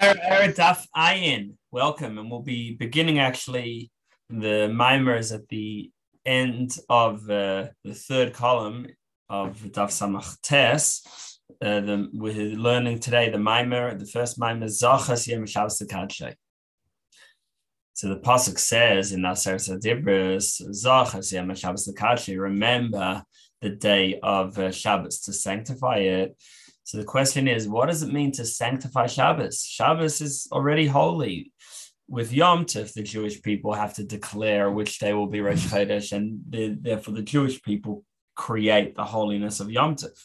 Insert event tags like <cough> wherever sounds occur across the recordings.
Daf Ayin, welcome, and we'll be beginning actually the mimers at the end of uh, the third column of Daf Samach Tes. Uh, we're learning today the mimer, the first mimer, Zachas Yem Shabbos So the pasuk says in Naser Sadibris, Zachas Yem Shabbos remember the day of uh, Shabbos to sanctify it. So the question is, what does it mean to sanctify Shabbos? Shabbos is already holy. With Yom Tov, the Jewish people have to declare which day will be Rosh <laughs> Chodesh, and the, therefore the Jewish people create the holiness of Yom Tov.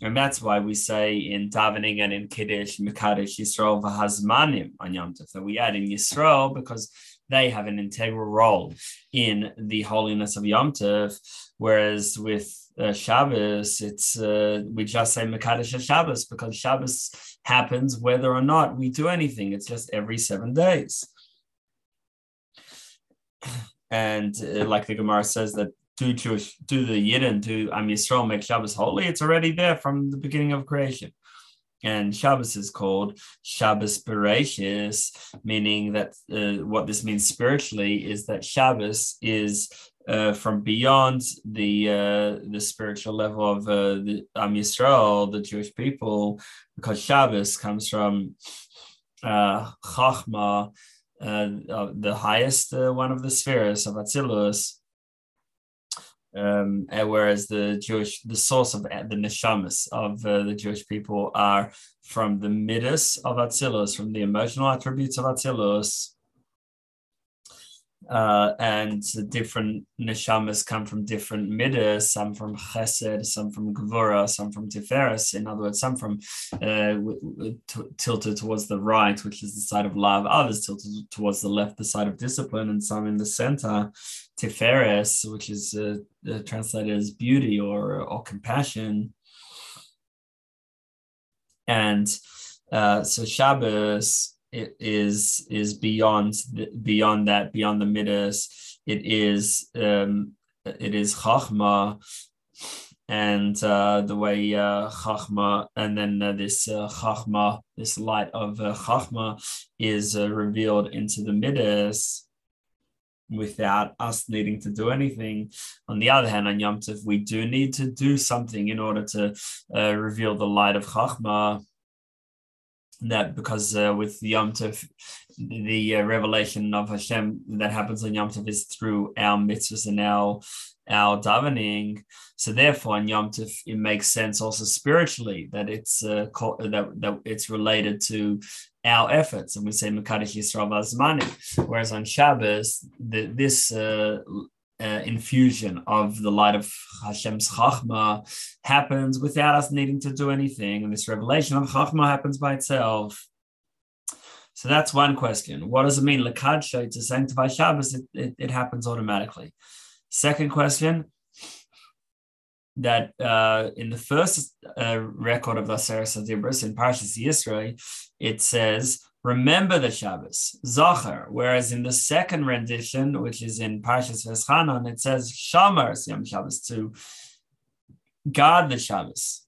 And that's why we say in davening and in Kiddush, Mekadesh Yisrael v'hazmanim on Yom Tov, that we add in Yisrael because they have an integral role in the holiness of Yom Tov. Whereas with uh, Shabbos, it's uh, we just say Mekadesh Shabbos because Shabbos happens whether or not we do anything. It's just every seven days. And uh, like the Gemara says that do Jewish, do the Yidden, do Am Yisrael make Shabbos holy, it's already there from the beginning of creation. And Shabbos is called Shabbos Bereshis, meaning that uh, what this means spiritually is that Shabbos is uh, from beyond the uh, the spiritual level of uh, the Am Yisrael, the Jewish people, because Shabbos comes from uh, Chachma, uh, the highest uh, one of the spheres of Atzilus, um, whereas the Jewish, the source of the neshamas of uh, the Jewish people are from the midas of Atzilus, from the emotional attributes of Atzilus, uh, and different neshamas come from different midas, some from chesed, some from gvura, some from tiferes. In other words, some from uh, t- tilted towards the right, which is the side of love, others tilted towards the left, the side of discipline, and some in the center, tiferes, which is uh, uh translated as beauty or, or compassion. And uh, so Shabbos it is is beyond beyond that beyond the midas. It is um it is chachma. And uh, the way uh, chachma and then uh, this uh, chachma this light of uh, chachma is uh, revealed into the midas without us needing to do anything. On the other hand, on Yom Tov, we do need to do something in order to uh, reveal the light of Chachma that because uh, with Yom Tov, the uh, revelation of Hashem that happens on Yom Tov is through our mitzvahs and our our davening. So therefore, in Yom Tov, it makes sense also spiritually that it's uh, that, that it's related to our efforts, and we say Mekadesh Yisrael Azmani. Whereas on Shabbos, the, this uh, uh, infusion of the light of Hashem's Chachma happens without us needing to do anything. And this revelation of Chachma happens by itself. So that's one question. What does it mean, Lakadsha, to sanctify Shabbos? It, it, it, happens automatically. Second question that uh, in the first uh, record of the Aseret Adibris in Parshas Yisro, it says, remember the Shabbos, Zachar. Whereas in the second rendition, which is in Parshas Veschanon, it says Shamar Yom Shabbos to guard the Shabbos.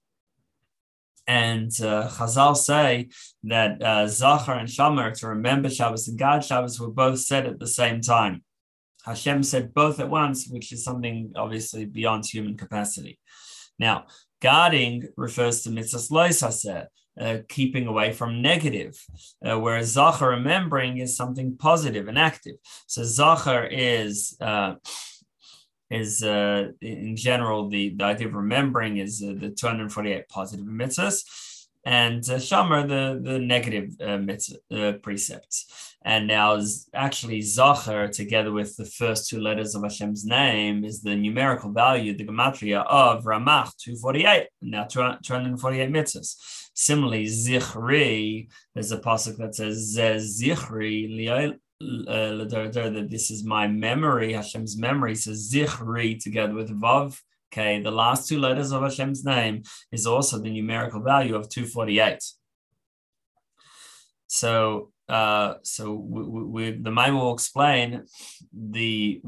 And uh, Chazal say that uh, Zachar and Shamar to remember Shabbos and guard Shabbos were both said at the same time. Hashem said both at once, which is something obviously beyond human capacity. Now, guarding refers to mitzvahs loisaseh, uh, keeping away from negative, uh, whereas zachar, remembering, is something positive and active. So zachar is uh, is uh, in general the, the idea of remembering is uh, the 248 positive mitzvahs and uh, Shamar the the negative uh, mitzvah, uh, precepts. And now is actually Zachar together with the first two letters of Hashem's name is the numerical value, the gematria of Ramach 248. Now 248 mitzvahs. Similarly, Zichri, there's a pasuk that says Zichri uh, that this is my memory, Hashem's memory. So Zichri together with Vav Okay, the last two letters of Hashem's name is also the numerical value of 248. So, uh, so we, we, the mind will explain the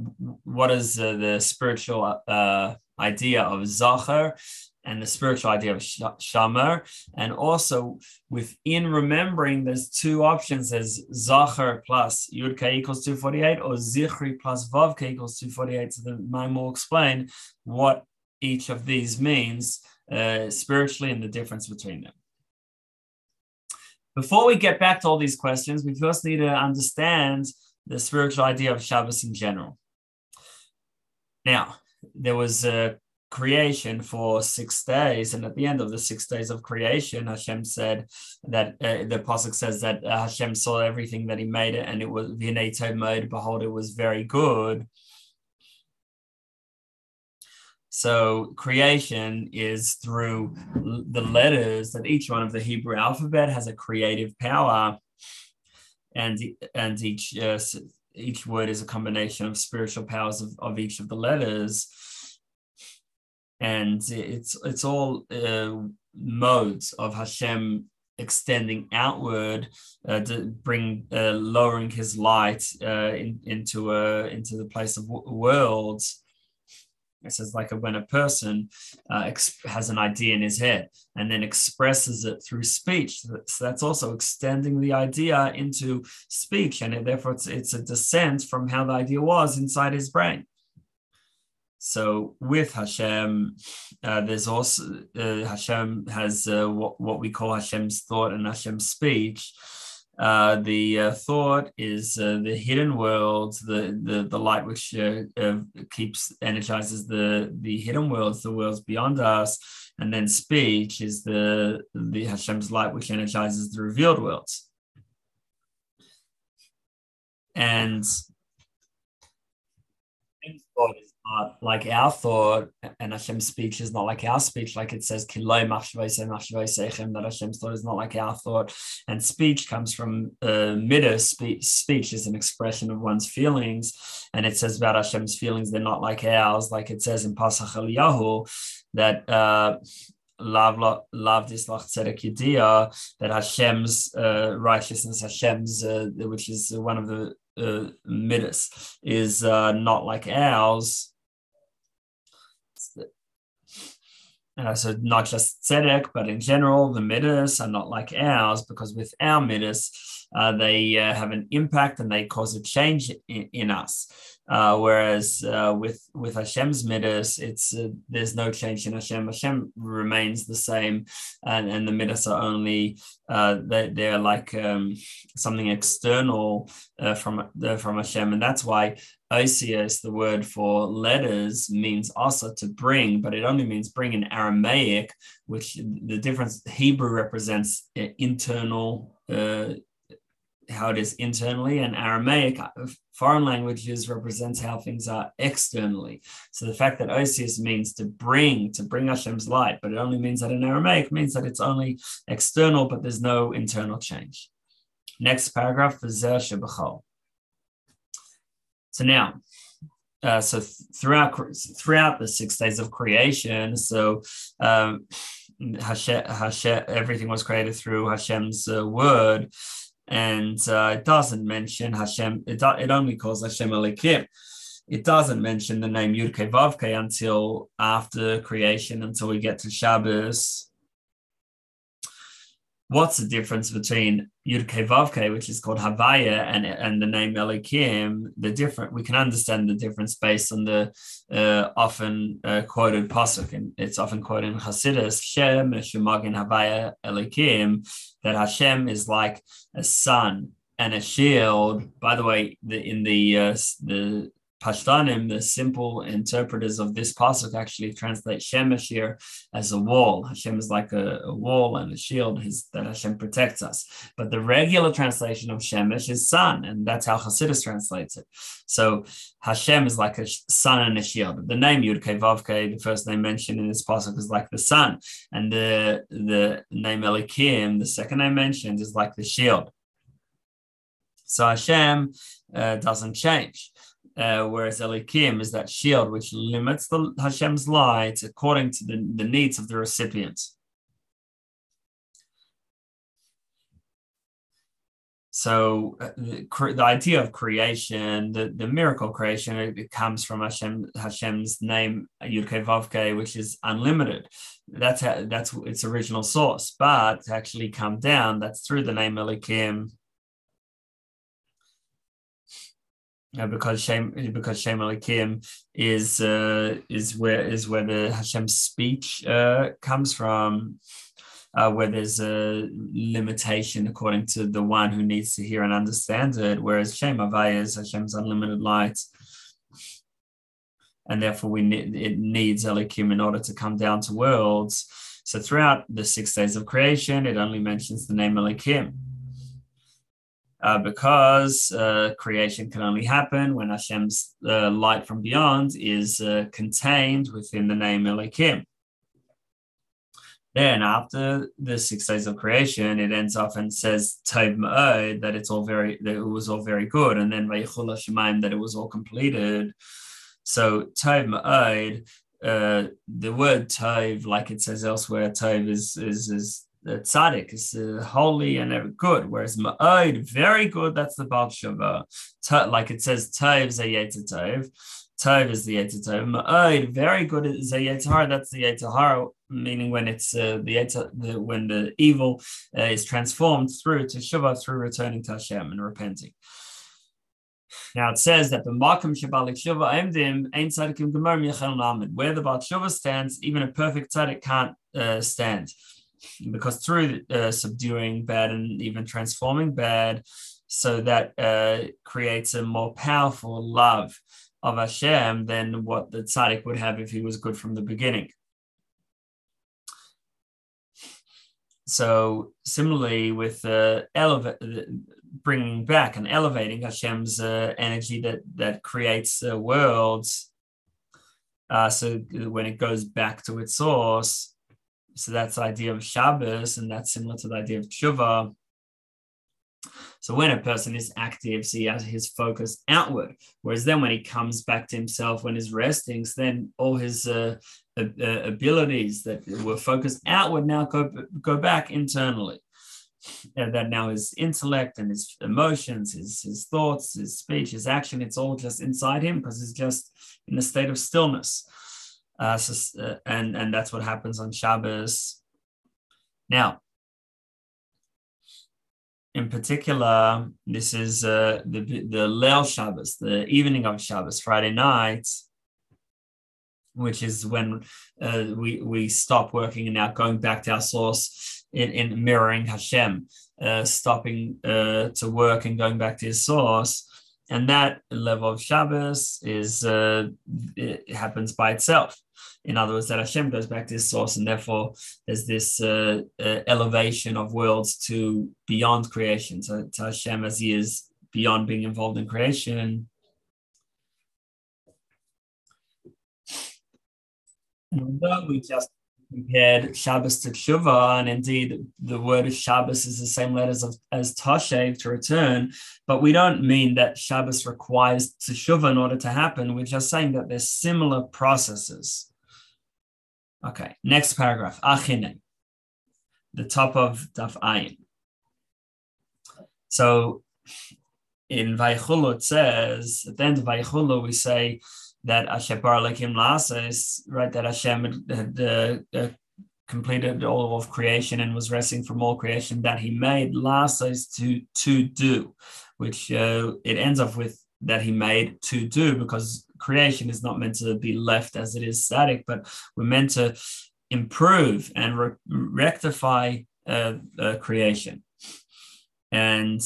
what is uh, the spiritual uh, idea of Zachar and the spiritual idea of shamer. And also within remembering, there's two options. There's Zachar plus Yud K equals 248 or Zichri plus Vav K equals 248. So the Maim will explain what each of these means uh, spiritually and the difference between them. Before we get back to all these questions, we first need to understand the spiritual idea of Shabbos in general. Now, there was a creation for six days, and at the end of the six days of creation, Hashem said that uh, the pasuk says that uh, Hashem saw everything that He made it, and it was v'neto mode. Behold, it was very good. So creation is through the letters that each one of the Hebrew alphabet has a creative power, and and each uh, each word is a combination of spiritual powers of, of each of the letters, and it's it's all uh, modes of Hashem extending outward uh, to bring uh, lowering his light uh, in, into a into the place of w- worlds it says like a, when a person uh, exp- has an idea in his head and then expresses it through speech. So that's also extending the idea into speech, and therefore it's, it's a descent from how the idea was inside his brain. So with Hashem, uh, there's also uh, Hashem has uh, what, what we call Hashem's thought and Hashem's speech. Uh, the uh, thought is uh, the hidden world, the the, the light which keeps energizes the the hidden worlds, the worlds beyond us, and then speech is the the Hashem's light which energizes the revealed worlds. And thought is not like our thought, and Hashem's speech is not like our speech. Like it says, that Hashem's thought is not like our thought. And speech comes from uh, midas. Speech, speech is an expression of one's feelings. And it says about Hashem's feelings, they're not like ours. Like it says in Pasach Eliyahu that. Uh, Love, love, this that Hashem's uh, righteousness, Hashem's, uh, which is one of the uh, midas, is uh, not like ours. Uh, so not just tzedek, but in general, the midas are not like ours because with our midas, uh, they uh, have an impact and they cause a change in, in us. Uh, whereas uh, with with Hashem's midas, it's uh, there's no change in Hashem. Hashem remains the same, and, and the midas are only they, they're like um, something external from from Hashem, and that's why Osius, the word for letters, means also to bring, but it only means bring in Aramaic, which the difference Hebrew represents internal uh, how it is internally, and Aramaic, uh, foreign languages, represents how things are externally. So the fact that Osius means to bring, to bring Hashem's light, but it only means that in Aramaic means that it's only external, but there's no internal change. Next paragraph, Zer Shebachol. So now, uh, so throughout throughout the six days of creation, so um, Hashem, Hashem, everything was created through Hashem's uh, word and uh, it doesn't mention Hashem. It, it only calls Hashem Elokim. It doesn't mention the name Yudke Vavke until after creation, until we get to Shabbos what's the difference between Yudke Vavke, which is called Havaya, and, and the name Elokim? The different we can understand the difference based on the uh, often uh, quoted pasuk, and it's often quoted in Hasidus, Shem Shemagin Havaya Elokim, that Hashem is like a sun and a shield. By the way, the, in the uh, the Pashtanim, the simple interpreters of this pasuk actually translate Shemesh here as a wall. Hashem is like a, a wall and a shield that Hashem protects us. But the regular translation of Shemesh is sun, and that's how Hasidus translates it. So Hashem is like a sun and a shield. The name Yud Vavke, the first name mentioned in this pasuk, is like the sun, and the the name Elokim, the second name mentioned, is like the shield. So Hashem uh, doesn't change. Uh, whereas Elokim is that shield which limits the Hashem's light according to the, the needs of the recipient. so uh, the, the, idea of creation, the, the miracle creation, it, it comes from Hashem, Hashem's name Yudke Vavke, which is unlimited. That's how, that's its original source. But to actually come down, that's through the name Elokim. Uh, because Shem because Shem Elokim is uh, is where is where the Hashem speech uh, comes from uh, where there's a limitation according to the one who needs to hear and understand it, whereas Shem Havaya is Hashem's unlimited light. And therefore, we need, it needs Elokim in order to come down to worlds. So, throughout the six days of creation, it only mentions the name Elokim. Uh, because uh, creation can only happen when Hashem's uh, light from beyond is uh, contained within the name Elokim. Then after the six days of creation, it ends off and says Tov Ma'od, that it's all very that it was all very good, and then Vayichul Shemaim that it was all completed. So Tov Ma'od, uh, the word Tov, like it says elsewhere, Tov is is is uh, tzaddik is uh, holy and good, whereas ma'od, very good, that's the Baal Shava. like it says, tov zayet tov. Tov is the Yetzer Tov. Ma'od, very good is a. That's the Yetzirah, meaning when it's uh, the, the when the evil uh, is transformed through to Shuvah, through returning to Hashem and repenting. Now it says that the Makam Shabalik Shuvah Emdim Ein Tzadikim Gemar Yechel Lamed. Where the Baal Shuvah stands, even a perfect tzaddik can't uh, stand, because through uh, subduing bad and even transforming bad, so that uh, creates a more powerful love of Hashem than what the tzaddik would have if he was good from the beginning. So similarly, with uh, elevate, bringing back and elevating Hashem's uh, energy that that creates uh, worlds. Uh, so when it goes back to its source, so that's the idea of Shabbos, and that's similar to the idea of tshuva. So when a person is active, so he has his focus outward. Whereas then when he comes back to himself, when he's resting, then all his uh, uh, abilities that were focused outward now go, go back internally. And that now his intellect and his emotions, his, his thoughts, his speech, his action, it's all just inside him because he's just in a state of stillness. Uh, and, and that's what happens on Shabbos. Now, in particular, this is uh, the the Leil Shabbos, the evening of Shabbos, Friday night, which is when uh, we we stop working and now going back to our source in, in mirroring Hashem, uh, stopping uh, to work and going back to His source, and that level of Shabbos is uh, it happens by itself. In other words, that Hashem goes back to his source, and therefore there's this uh, uh, elevation of worlds to beyond creation. So to Hashem as he is beyond being involved in creation. although we just compared Shabbos to Tshuva, and indeed the word of Shabbos is the same letters of, as Tashev to return, but we don't mean that Shabbos requires Tshuva in order to happen. We're just saying that there's similar processes. Okay, next paragraph. Achine, the top of Daf Ayin. So in Vaychulu it says, at the end of Vaychulu, we say that Asher Bar Lekim is right, that Hashem had, had uh, completed all of creation and was resting from all creation that he made Lasa is to, to do, which uh, it ends off with that he made to do because creation is not meant to be left as it is static, but we're meant to improve and re- rectify uh, uh, creation. And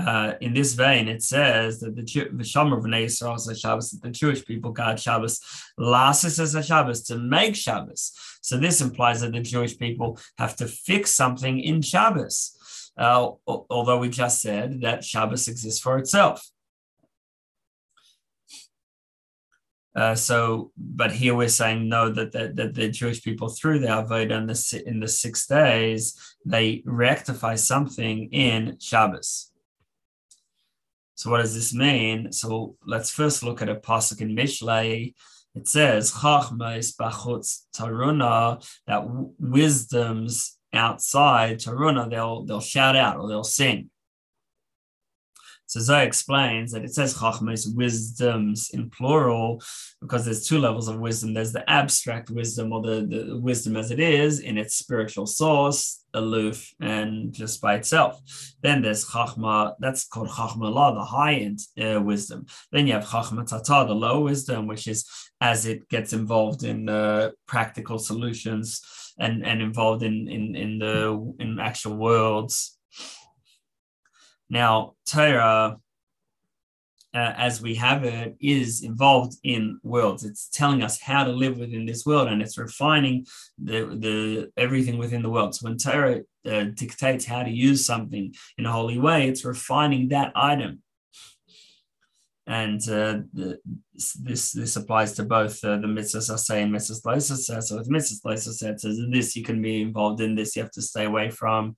uh, in this vein, it says that the Shomer of Bnei Shabbos, that the Jewish people got Shabbos, lasis as a Shabbos, to make Shabbos. So this implies that the Jewish people have to fix something in Shabbos. Uh, although we just said that Shabbos exists for itself. Uh, so, but here we're saying no, that, that, that the Jewish people through the Avodah in the, in the six days, they rectify something in Shabbos. So what does this mean? So let's first look at a pasuk in Mishlei. It says, "Chachmes bachutz taruna," that wisdoms outside taruna, they'll they'll shout out or they'll sing. So Zoe explains that it says Chachma is wisdoms in plural because there's two levels of wisdom. There's the abstract wisdom or the, the wisdom as it is in its spiritual source, aloof and just by itself. Then there's Chachma, that's called Chachma La, the high end uh, wisdom. Then you have Chachma Tata, the low wisdom, which is as it gets involved in uh, practical solutions and, and involved in, in, in the in actual worlds now, Torah, uh, as we have it, is involved in worlds. It's telling us how to live within this world, and it's refining the the everything within the world. So when Torah uh, dictates how to use something in a holy way, it's refining that item. And uh, the, this this applies to both uh, the mitzvahs say and mitzvahs loisas. So with mitzvahs loisas, says this you can be involved in. This you have to stay away from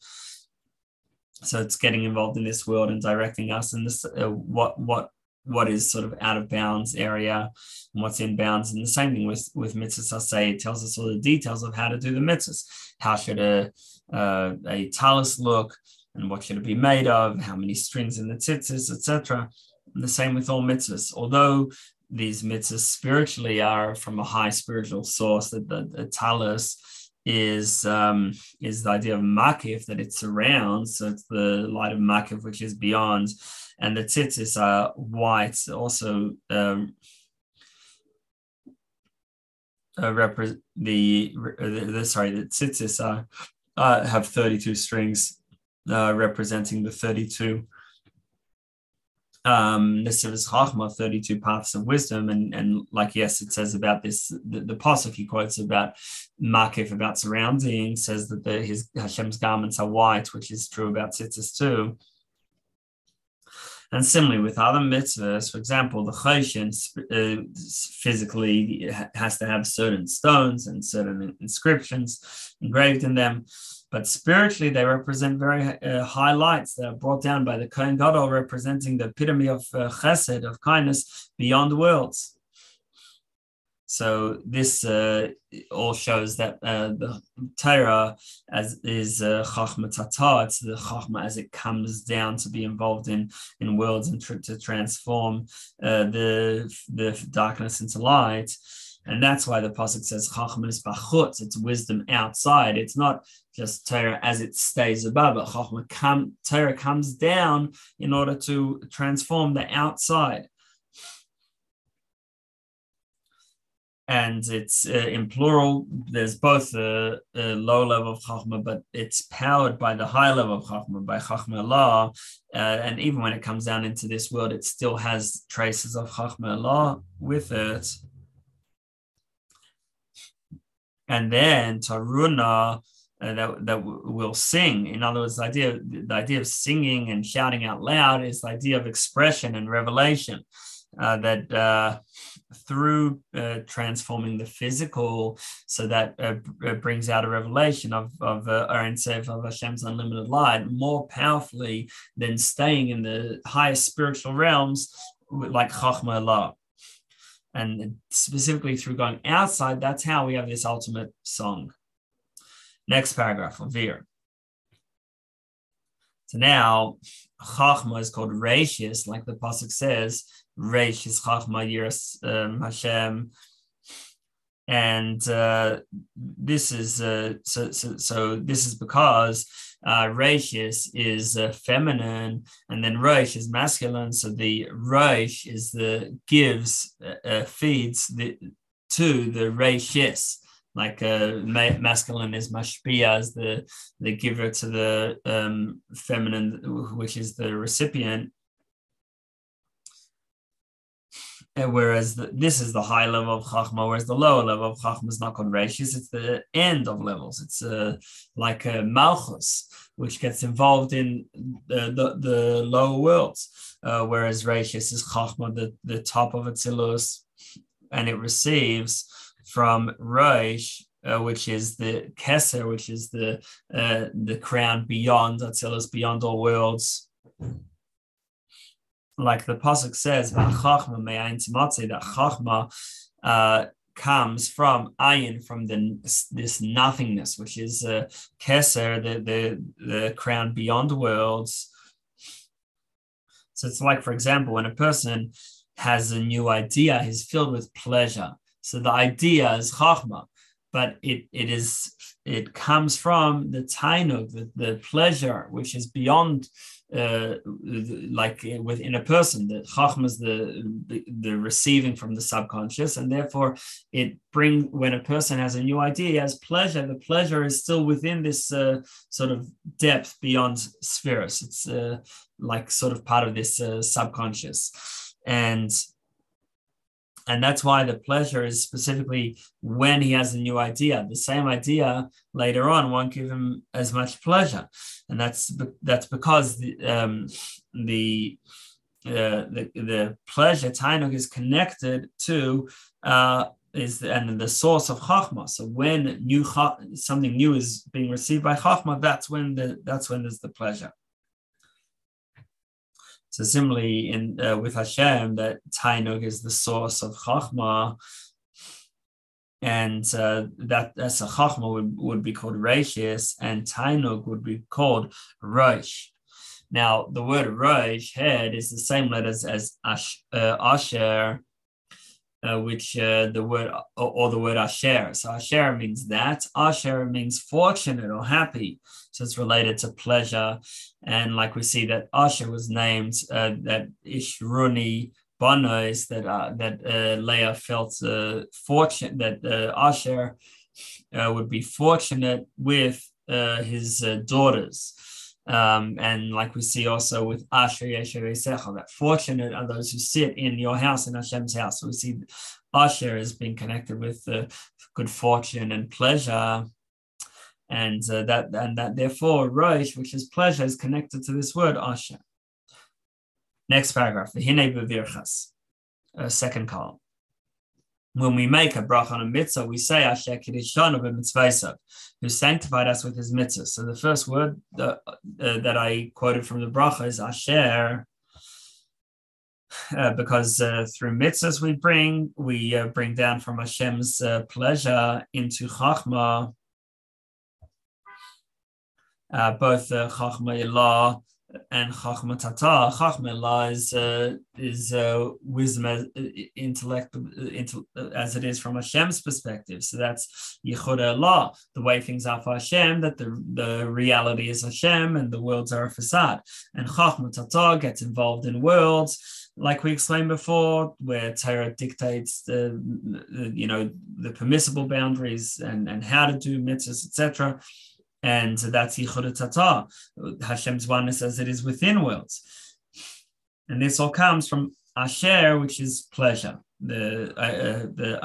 so it's getting involved in this world and directing us and this uh, what what what is sort of out of bounds area and what's in bounds. And the same thing with with mitzvahs. Say it tells us all the details of how to do the mitzvahs. How should a uh, a talus look and what should it be made of? How many strings in the tzitzis etc And the same with all mitzvahs. Although these mitzvahs spiritually are from a high spiritual source that the, the talus is um, is the idea of makif that it surrounds. So it's the light of makif which is beyond, and the tzitzis are white. Also, um, uh, repre- the, the, the sorry the tzitzis are uh, have thirty two strings uh, representing the thirty two um Nesivis Chachma, 32 paths of wisdom. And, and like, yes, it says about this, the, the Pasuk he quotes about Makif, about surrounding, says that the, his Hashem's garments are white, which is true about Tzitzis too. And similarly with other mitzvahs, for example, the choshen uh, physically has to have certain stones and certain inscriptions engraved in them. But spiritually, they represent very uh, high lights that are brought down by the Kohen Gadol, representing the epitome of uh, chesed, of kindness beyond worlds. So this uh, all shows that uh, the Torah as is uh, chachma tata. It's the chachma as it comes down to be involved in in worlds and to transform uh, the the darkness into light. And that's why the pasuk says chachma is bachutz. It's wisdom outside. It's not just Torah as it stays above, but Chachma come, Torah comes down in order to transform the outside. And it's uh, in plural, there's both a, a, low level of Chachma, but it's powered by the high level of Chachma, by Chachma Ilah. Uh, and even when it comes down into this world, it still has traces of Chachma Ilah with it. And then Taruna, uh, that, that will sing. In other words, the idea, the idea of singing and shouting out loud is the idea of expression and revelation. Uh, that uh, through uh, transforming the physical, so that uh, brings out a revelation of of uh, of Hashem's unlimited light more powerfully than staying in the highest spiritual realms like Chachma Ilah. And specifically through going outside, that's how we have this ultimate song. Next paragraph of Vir. So now Chachma is called Rashis, like the Pasuk says, Reishis Chachma Yiras um, Hashem. And uh, this is uh, so, so, so this is because uh, Rashis is uh, feminine and then Rosh is masculine. So the Rosh is the gives, uh, uh feeds the, to the Rashis like uh, ma- masculine is mashpia as the the giver to the um, feminine, which is the recipient. Whereas the, this is the high level of chachma, whereas the lower level of chachma is not called reishis, it's the end of levels. It's uh, like a malchus, which gets involved in the, the, the lower worlds, uh, whereas reishis is chachma, the, the top of Atzilus, and it receives from Rosh, uh, which is the Keser, which is the uh, the crown beyond Atzilus, beyond all worlds. Like the pasuk says, that Chachma uh, comes from ayin, from the this nothingness, which is uh, Keser, the, the the crown beyond worlds. So it's like, for example, when a person has a new idea, he's filled with pleasure. So the idea is chachma, but it it is it comes from the tainug, the, the pleasure, which is beyond uh, like within a person. The chachma is the, the, the receiving from the subconscious, and therefore it bring when a person has a new idea, he has pleasure. The pleasure is still within this uh, sort of depth beyond spheres. It's uh, like sort of part of this uh, subconscious, and and that's why the pleasure is specifically when he has a new idea. The same idea later on won't give him as much pleasure, and that's that's because the um, the, uh, the the pleasure tainug is connected to uh, is the, and the source of chachma. So when new something new is being received by chachma, that's when the that's when there's the pleasure. So similarly, in uh, with Hashem, that Tainug is the source of Chachma, and uh, that as a Chachma would, would be called Rashis, and Tainug would be called Rosh. Now, the word Rosh, head, is the same letters as Ash, uh, Asher, uh, which uh, the word or, or, the word Asher. So Asher means that. Asher means fortunate or happy. So it's related to pleasure. And like we see that Asher was named uh, that Ishruni Bonos, that uh, that uh, Leah felt fortunate that Asher would be fortunate with his daughters. Um, and like we see also with Asher Yesher Esecha, that fortunate are those who sit in your house, in Hashem's house. So we see Asher is being connected with good fortune and pleasure. And uh, that and that therefore Rosh, which is pleasure, is connected to this word Asher. Next paragraph, the Hine Bevirchas, uh, second column when we make a bracha on a mitzvah, we say Asher Kiddishanu b'mitzvaysav, who sanctified us with his mitzvah. So the first word that, uh, that I quoted from the bracha is Asher, uh, because uh, through mitzvahs we bring, we uh, bring down from Hashem's uh, pleasure into Chachma, uh, both the Chachma Ilah and Chachma Tata. Chachma is uh, is uh, wisdom as uh, intellect uh, as it is from Hashem's perspective. So that's Yichud Ilah, the way things are for Hashem, that the, the reality is Hashem and the worlds are a facade. And Chachma Tata gets involved in worlds, like we explained before, where Torah dictates the, you know the permissible boundaries and, and how to do mitzvahs, etc and that's Yichud Tata, Hashem's oneness as it is within worlds. And this all comes from Asher, which is pleasure, the uh, uh the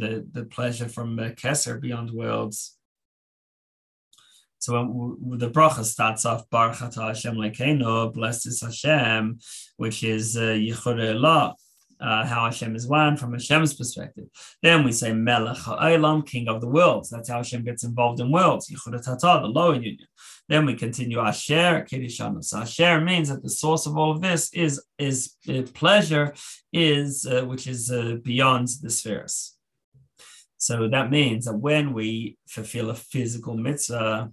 the the pleasure from the Keser beyond worlds. So when the bracha starts off Baruch Hashem Lekeinu, blessed is Hashem, which is uh, Yichud uh, how Hashem is one from Hashem's perspective. Then we say Melech Ha'olam, King of the worlds. That's how Hashem gets involved in worlds. Yichud Tata, the lower union. Then we continue Asher Kiddishanu. So Asher means that the source of all of this is is uh, pleasure, is uh, which is uh, beyond the spheres. So that means that when we fulfill a physical mitzvah,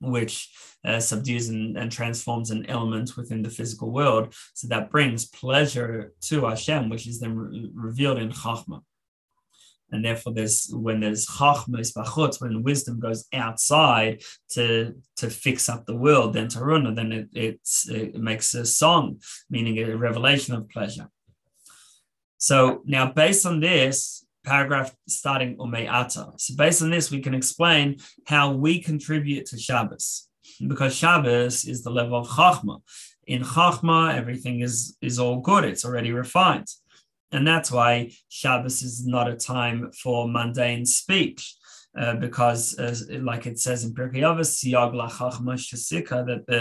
which uh, subdues and, and, transforms an element within the physical world. So that brings pleasure to Hashem, which is then re- revealed in Chachma. And therefore, there's when there's chachma bachut, when wisdom goes outside to to fix up the world, then taruna, then it, it makes a song, meaning a revelation of pleasure. So now, based on this, paragraph starting Umeata. So based on this, we can explain how we contribute to Shabbos, because Shabbos is the level of Chachma. In Chachma, everything is, is all good, it's already refined. And that's why Shabbos is not a time for mundane speech. Uh, because, uh, like it says in Pirkei Avos, Siyag la Chachma Shasika, that the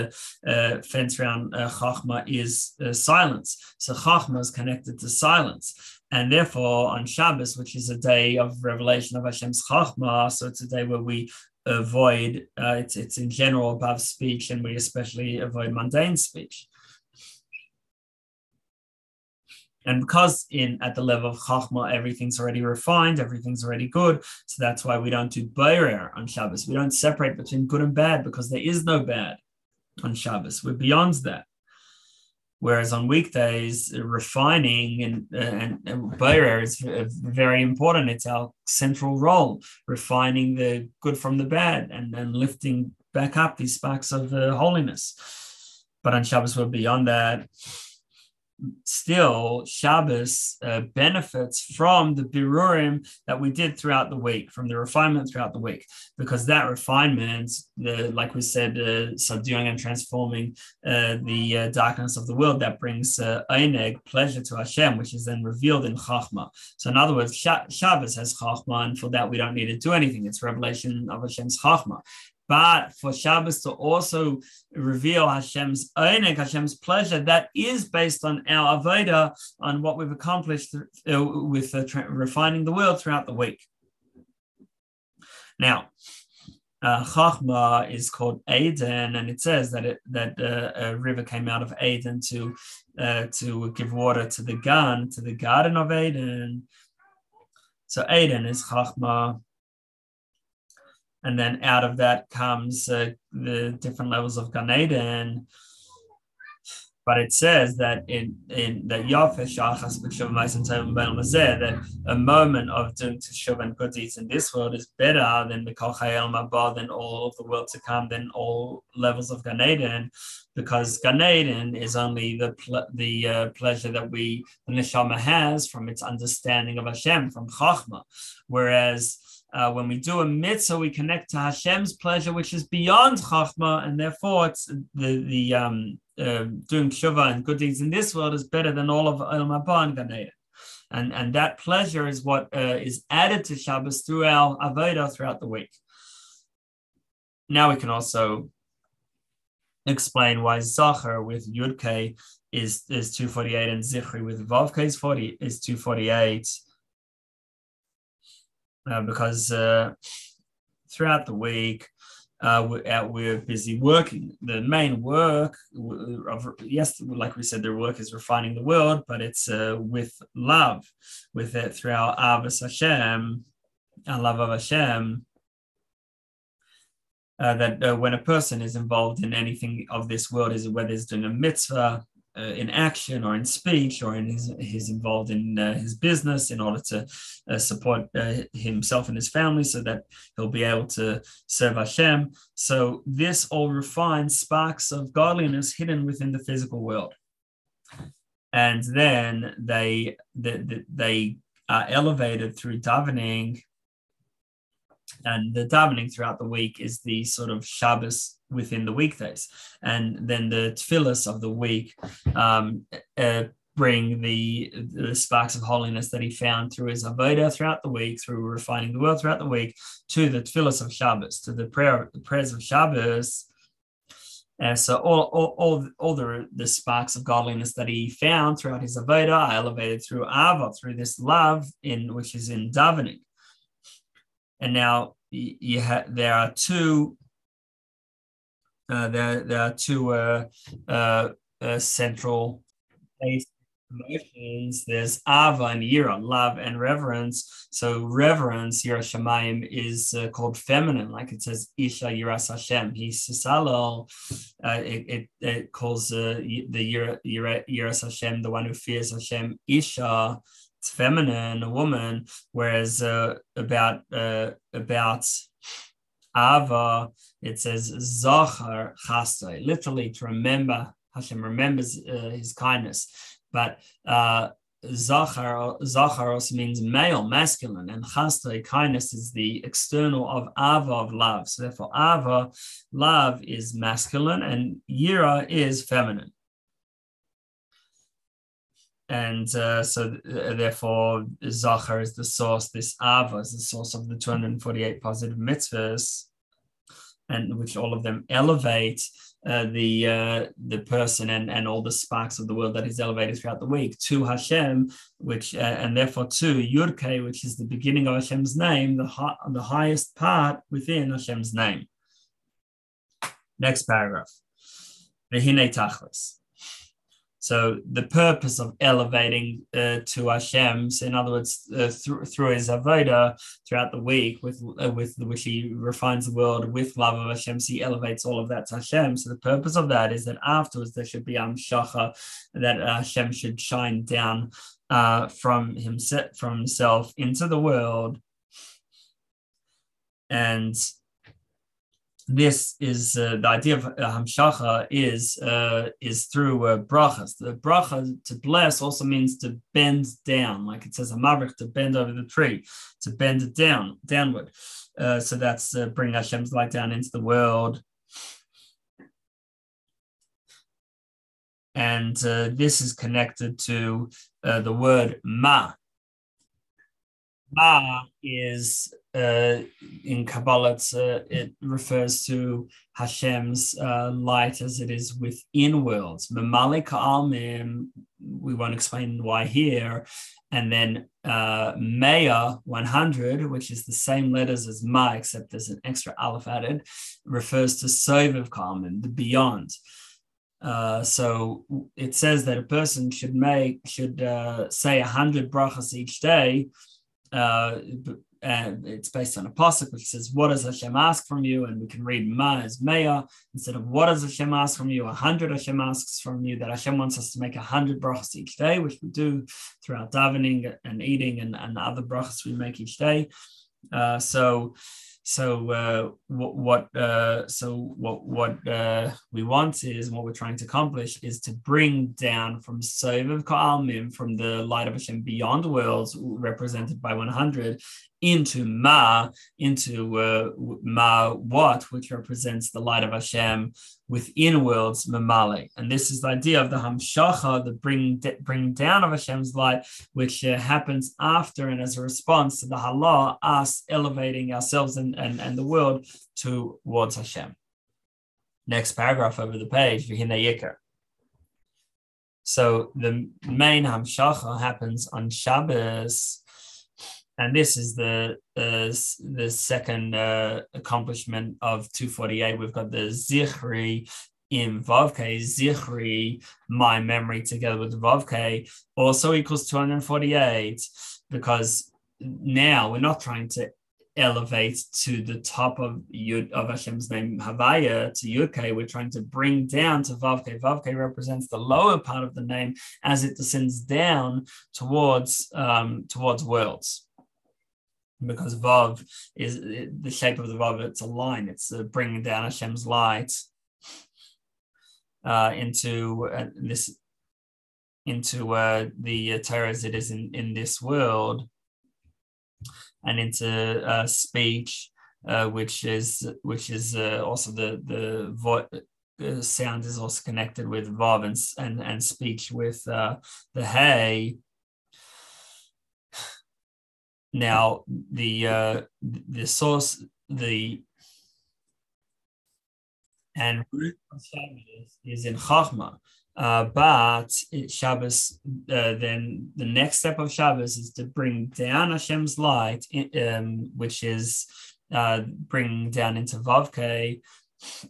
uh, fence around uh, Chachma is uh, silence. So Chachma is connected to silence. And therefore, on Shabbos, which is a day of revelation of Hashem's Chachma, so it's a day where we avoid, uh, it's, it's in general above speech, and we especially avoid mundane speech. And because in at the level of Chachma, everything's already refined, everything's already good. So that's why we don't do Beirer on Shabbos. We don't separate between good and bad because there is no bad on Shabbos. We're beyond that. Whereas on weekdays, refining and and, and is very important. It's our central role, refining the good from the bad and then lifting back up these sparks of uh, holiness. But on Shabbos, we're beyond that still Shabbos uh, benefits from the birurim that we did throughout the week, from the refinement throughout the week, because that refinement, the like we said, uh, subduing and transforming uh, the uh, darkness of the world, that brings uh, eineg pleasure to Hashem, which is then revealed in Chachma. So in other words, Shabbos has Chachma, and for that we don't need to do anything. It's revelation of Hashem's Chachma. But for Shabbos to also reveal Hashem's oinig, Hashem's pleasure, that is based on our avoda, on what we've accomplished uh, with uh, refining the world throughout the week. Now, uh, Chachma is called Aden, and it says that it, that uh, a river came out of Aden to uh, to give water to the Gan, to the Garden of Eden. So Aden is Chachma, and then out of that comes uh, the different levels of Gan Eden. But it says that in in that that a moment of doing teshuva and good deeds in this world is better than the than all of the world to come, than all levels of Gan Eden, because Gan Eden is only the the uh, pleasure that we the neshama has from its understanding of Hashem from Chachma, whereas uh, when we do a mitzvah, we connect to Hashem's pleasure, which is beyond chachma, and therefore it's the the um, uh, doing tshuva and good deeds in this world is better than all of Olam Haba and And, and that pleasure is what uh, is added to Shabbos through our Avodah throughout the week. Now we can also explain why Zachar with Yudke is, is 248 and Zichri with Vavke is 40 is 248 uh, because uh, throughout the week uh, we're, out, we're busy working. The main work of yes, like we said, their work is refining the world, but it's uh, with love, with it through our Ahavas Hashem, our love of Hashem. Uh, that uh, when a person is involved in anything of this world, is whether it's doing a mitzvah, uh, in action or in speech or in his, he's involved in uh, his business in order to uh, support uh, himself and his family so that he'll be able to serve Hashem. So this all refines sparks of godliness hidden within the physical world. And then they, they, they are elevated through davening and the davening throughout the week is the sort of Shabbos within the weekdays, and then the tefillas of the week um, uh, bring the, the sparks of holiness that he found through his avodah throughout the week, through refining the world throughout the week, to the tefillas of Shabbos, to the prayer the prayers of Shabbos. And so all, all, all, all the, the sparks of godliness that he found throughout his avodah are elevated through ava, through this love in which is in davening. And now you have there are two uh, there there are two uh, uh, uh central emotions. There's ava and yira, love and reverence. So reverence, yira shamayim, is uh, called feminine, like it says isha yiras Hashem. He's sisalel. Uh, it, it, it calls the yira, yira, yiras Hashem, the one who fears Hashem, isha it's feminine, a woman, whereas uh, about uh, about Ava, it says Zachar Chastai, literally to remember. Hashem remembers uh, his kindness, but uh, Zachar, Zachar also means male, masculine, and Chastai, kindness, is the external of Ava, of love. So therefore, Ava, love, is masculine, and Yira is feminine and uh, so uh, therefore Zachar is the source, this Ava is the source of the 248 positive mitzvahs, and which all of them elevate uh, the uh, the person and, and all the sparks of the world that is elevated throughout the week to Hashem, which uh, and therefore to Yudke, which is the beginning of Hashem's name, the the highest part within Hashem's name. Next paragraph. The Vehine tachlis. So the purpose of elevating uh, to Hashem, so in other words, uh, through, through his avoda throughout the week, with uh, with which he refines the world with love of Hashem, so he elevates all of that to Hashem. So the purpose of that is that afterwards there should be amshacha, that Hashem should shine down uh, from himself from himself into the world, and this is uh, the idea of uh, hamshacha is uh, is through uh, brachas. The bracha to bless also means to bend down, like it says a hamavrich to bend over the tree, to bend it down downward. Uh, so that's uh, bring Hashem's light down into the world. And this is connected to the word ma, Ma is uh, in Kabbalah, uh, it refers to Hashem's uh, light as it is within worlds. Mamalik Almim, we won't explain why here. And then uh, Maya 100, which is the same letters as Ma, except there's an extra aleph added, refers to Soviv Kalman, the beyond. Uh, so it says that a person should make should uh, say a hundred brachas each day, uh, it's based on a pasuk which says, "What does Hashem ask from you?" And we can read "Ma" as Maya instead of "What does Hashem ask from you?" A hundred Hashem asks from you that Hashem wants us to make a hundred brachas each day, which we do throughout davening and eating and, and other brachas we make each day. Uh, so so uh, what, what uh, so what what uh, we want is what we're trying to accomplish is to bring down from Sovev Ka'almim from the light of Hashem beyond worlds represented by 100 into Ma, into uh, Ma what, which represents the light of Hashem within worlds, Mamale. And this is the idea of the Hamshacha, the bring, bring down of Hashem's light, which uh, happens after and as a response to the Halah, us elevating ourselves and, and, and the world towards Hashem. Next paragraph over the page, Vihina Yikar. So the main Hamshacha happens on Shabbos and this is the uh, the second uh, accomplishment of 248. We've got the Zichri in Vavke, Zichri, my memory together with Vavke, also equals 248, because now we're not trying to elevate to the top of Yud of Hashem's name Havaya to Yudke. We're trying to bring down to Vavke. Vavke represents the lower part of the name as it descends down towards um, towards worlds because Vav is the shape of the Vav, it's a line, it's uh, bringing down Hashem's light uh, into uh, this into uh, the uh, Torah as it is in, in this world and into uh, speech which is which is also the the sound is also connected with Vav and, and, and speech with the Hay now, the uh, the source, the and root of Shabbos is in Chachma. Uh, but it, Shabbos, uh, then the next step of Shabbos is to bring down Hashem's light, um, which is uh, bringing down into Vavke,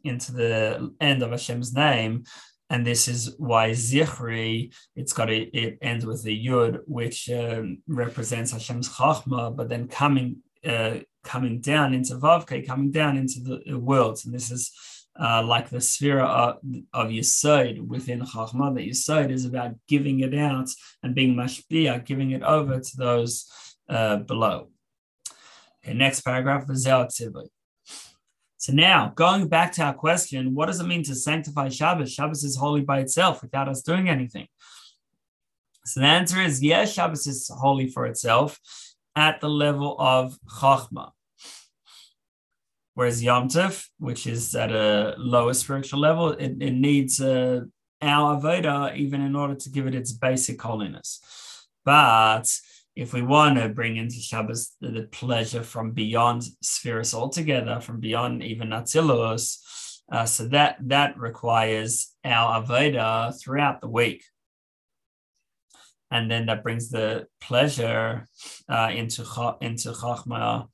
into the end of Hashem's name, and this is why Zichri, it's got a, it ends with a yud, which um, represents Hashem's chachma, but then coming uh, coming down into Vavke, coming down into the worlds, and this is uh, like the sphere of, of Yesod within Chachma. That Yesod is about giving it out and being mashpia, giving it over to those uh, below. Okay, next paragraph, V'zel so now, going back to our question, what does it mean to sanctify Shabbos? Shabbos is holy by itself without us doing anything. So the answer is yes, Shabbos is holy for itself at the level of Chachma. Whereas Yom Tov, which is at a lower spiritual level, it, it needs uh, our Avodah even in order to give it its basic holiness. But if we want to bring into Shabbos the, the pleasure from beyond spheres altogether, from beyond even Atzilus, uh, so that that requires our Avodah throughout the week. And then that brings the pleasure uh, into into Chachma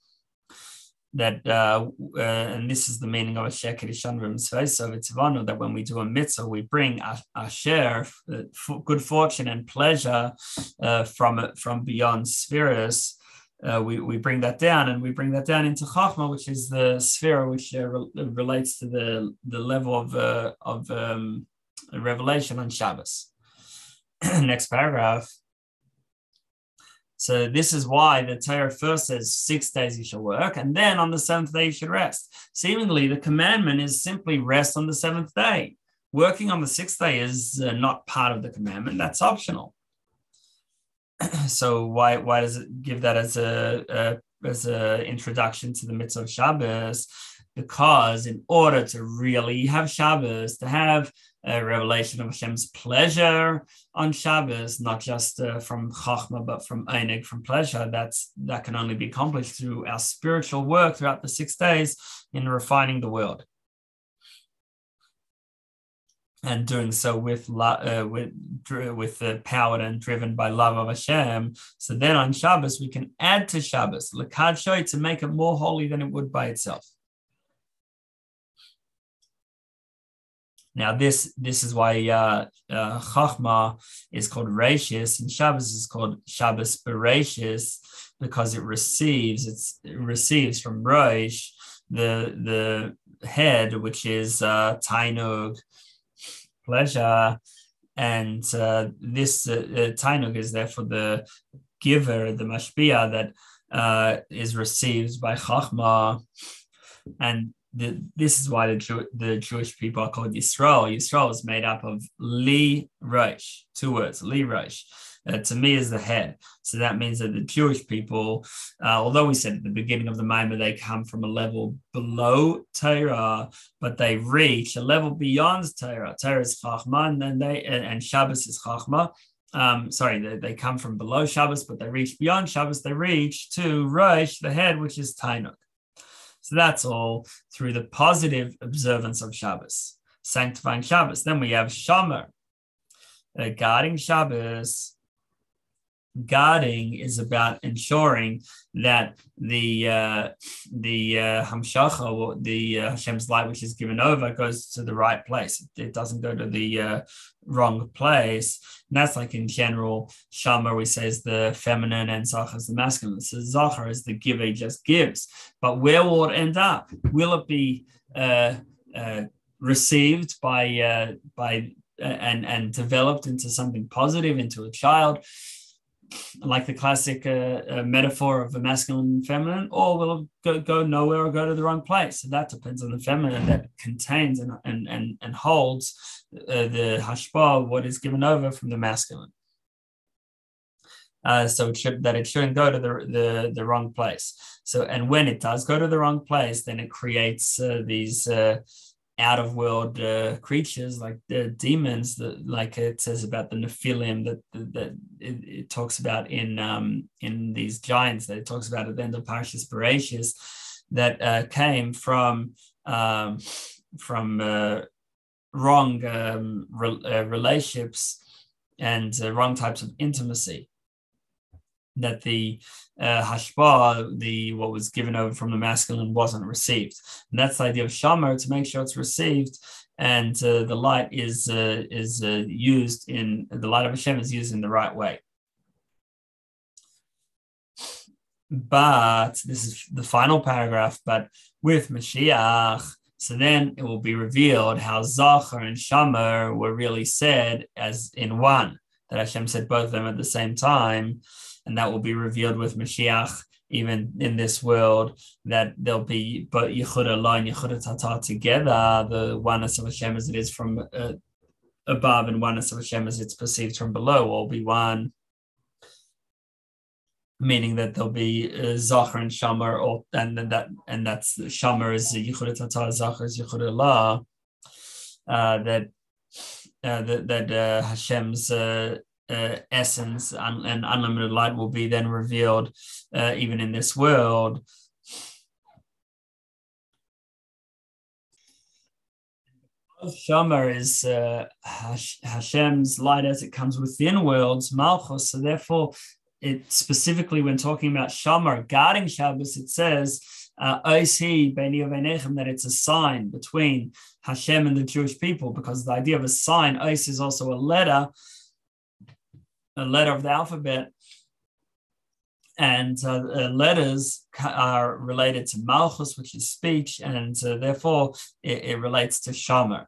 that uh, uh, and this is the meaning of a sheker ishanrim so it's vano that when we do a mitzvah we bring a, share uh, good fortune and pleasure uh, from from beyond spheres uh, we, we bring that down and we bring that down into Chachma, which is the sphere which uh, re- relates to the, the level of, uh, of um, revelation on Shabbos. <clears throat> Next paragraph. So this is why the Torah first says six days you shall work, and then on the seventh day you should rest. Seemingly, the commandment is simply rest on the seventh day. Working on the sixth day is uh, not part of the commandment; that's optional. <clears throat> so why why does it give that as a, a as a introduction to the mitzvah of Shabbos? Because in order to really have Shabbos, to have a revelation of Hashem's pleasure on Shabbos, not just uh, from Chachma, but from Einig, from pleasure. That's that can only be accomplished through our spiritual work throughout the six days in refining the world. And doing so with uh, with with the powered and driven by love of Hashem. So then on Shabbos we can add to Shabbos lekad to make it more holy than it would by itself. Now, this this is why uh, uh, Chachma is called Reishis and Shabbos is called Shabbos Bereshis because it receives it's, it receives from Rosh the the head, which is uh, Tainug, pleasure, and uh, this uh, uh, Tainug is therefore the giver, the mashpia that uh, is received by Chachma, and the, this is why the, Jew, the Jewish people are called Yisrael. Yisrael is made up of Li Rosh, two words, Li Rosh. Uh, to me is the head. So that means that the Jewish people, uh, although we said at the beginning of the Maimah, they come from a level below Torah, but they reach a level beyond Torah. Torah is Chachma, and then they and, and Shabbos is Chachma. Um, sorry, they, they come from below Shabbos, but they reach beyond Shabbos. They reach to Rosh, the head, which is Tainug. So that's all through the positive observance of Shabbos, sanctifying Shabbos. Then we have Shomer, uh, guarding Shabbos. Guarding is about ensuring that the uh, the uh, hamshacha, the uh, Hashem's light, which is given over, goes to the right place. It doesn't go to the uh, wrong place. And that's like in general, Shama, we say is the feminine and Zachar is the masculine. So Zachar is the giver, he just gives. But where will it end up? Will it be uh, uh, received by uh, by uh, and and developed into something positive, into a child? Like the classic uh, uh, metaphor of the masculine and feminine, or will go, go nowhere or go to the wrong place? So that depends on the feminine that contains and, and, and, and holds uh, the hashpa, what is given over from the masculine. Uh, so it should that it shouldn't go to the, the the wrong place. So and when it does go to the wrong place, then it creates uh, these uh, out of world uh, creatures like the demons that like it says about the Nephilim that that it, it talks about in um, in these giants that it talks about at the end of Parshas Bereshis that uh, came from um, from uh, wrong um, re- uh, relationships and uh, wrong types of intimacy that the uh, hashpa, the what was given over from the masculine, wasn't received. And that's the idea of shamar to make sure it's received, and uh, the light is uh, is uh, used in the light of Hashem is used in the right way. But this is the final paragraph. But with Mashiach, so then it will be revealed how Zachar and Shamar were really said as in one. That Hashem said both of them at the same time and that will be revealed with Mashiach even in this world, that there'll be but Yichud Ilah and Yichud Tata together, the oneness of Hashem as it is from uh, above and oneness of Hashem as it's perceived from below will be one. Meaning that there'll be uh, Zachar and Shamar, or and that and that's Shamar is Yichud Tata, Zachar is Yichud Ilah. Uh, that uh, that, that uh, Hashem's uh, uh, essence and, and, unlimited light will be then revealed uh, even in this world. Shamar is uh, Hashem's light as it comes within worlds, Malchus. So therefore, it specifically when talking about Shamar guarding Shabbos, it says uh, that it's a sign between Hashem and the Jewish people, because the idea of a sign, Ois is also a letter, letter of the alphabet, and uh, letters are related to Malchus, which is speech, and uh, therefore it, it, relates to Shomer.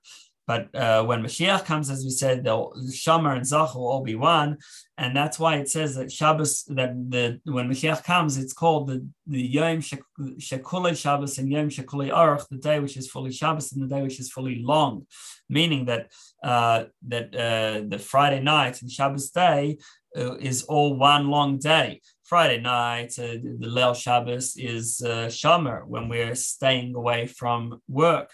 But uh, when Mashiach comes, as we said, the Shomer and Zach will all be one, and that's why it says that Shabbos that the when Mashiach comes, it's called the the Yom Shekule Shabbos and Yom Shekule Aruch, the day which is fully Shabbos and the day which is fully long, meaning that uh, that uh, the Friday night and Shabbos day uh, is all one long day. Friday night, uh, the Leil Shabbos is uh, Shomer when we're staying away from work.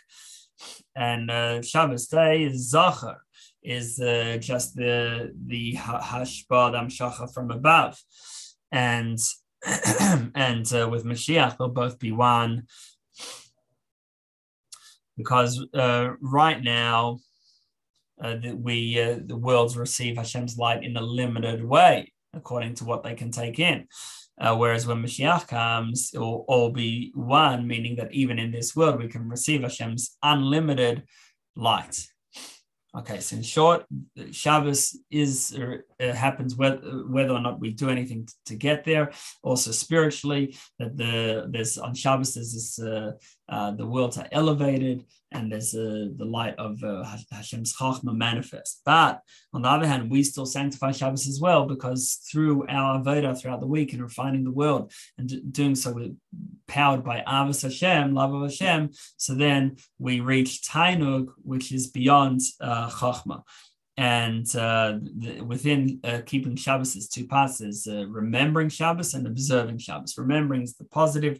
And uh, Shabbos day is Zachar, is uh, just the the Hashbad Amshacha from above. And <clears throat> and uh, with Mashiach, they'll both be one. Because uh, right now, uh, that we uh, the worlds receive Hashem's light in a limited way according to what they can take in. Uh, whereas when Mashiach comes, it will all be one, meaning that even in this world, we can receive Hashem's unlimited light. Okay, so in short, Shabbos is uh, happens whether, whether or not we do anything to, to, get there. Also spiritually, that the there's on Shabbos there's this uh, uh, the worlds are elevated and there's uh, the light of uh, Hashem's Chachma manifest. But on the other hand, we still sanctify Shabbos as well because through our avodah throughout the week and refining the world and doing so with, powered by Ahavas Hashem, love of Hashem. So then we reach Tainug, which is beyond uh, Chachma. And uh, the, within uh, keeping Shabbos, there's two parts: there's uh, remembering Shabbos and observing Shabbos. Remembering is the positive,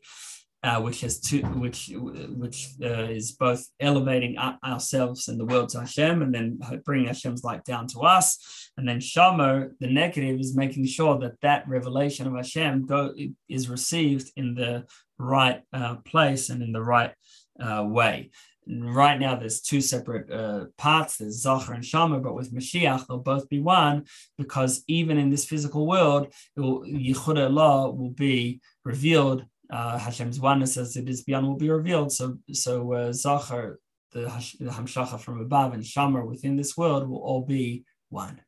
uh, which has two, which which uh, is both elevating ourselves and the world to Hashem, and then bringing Hashem's light down to us. And then Shamo, the negative, is making sure that that revelation of Hashem go, is received in the right uh, place and in the right uh, way. right now, there's two separate uh, parts. There's Zachar and Shomer, but with Mashiach, they'll both be one because even in this physical world, Yichud Ilah will be revealed uh, Hashem's oneness as it is beyond will be revealed. So, so uh, Zachar, the, the Hamshacha from above, and Shamar within this world will all be one.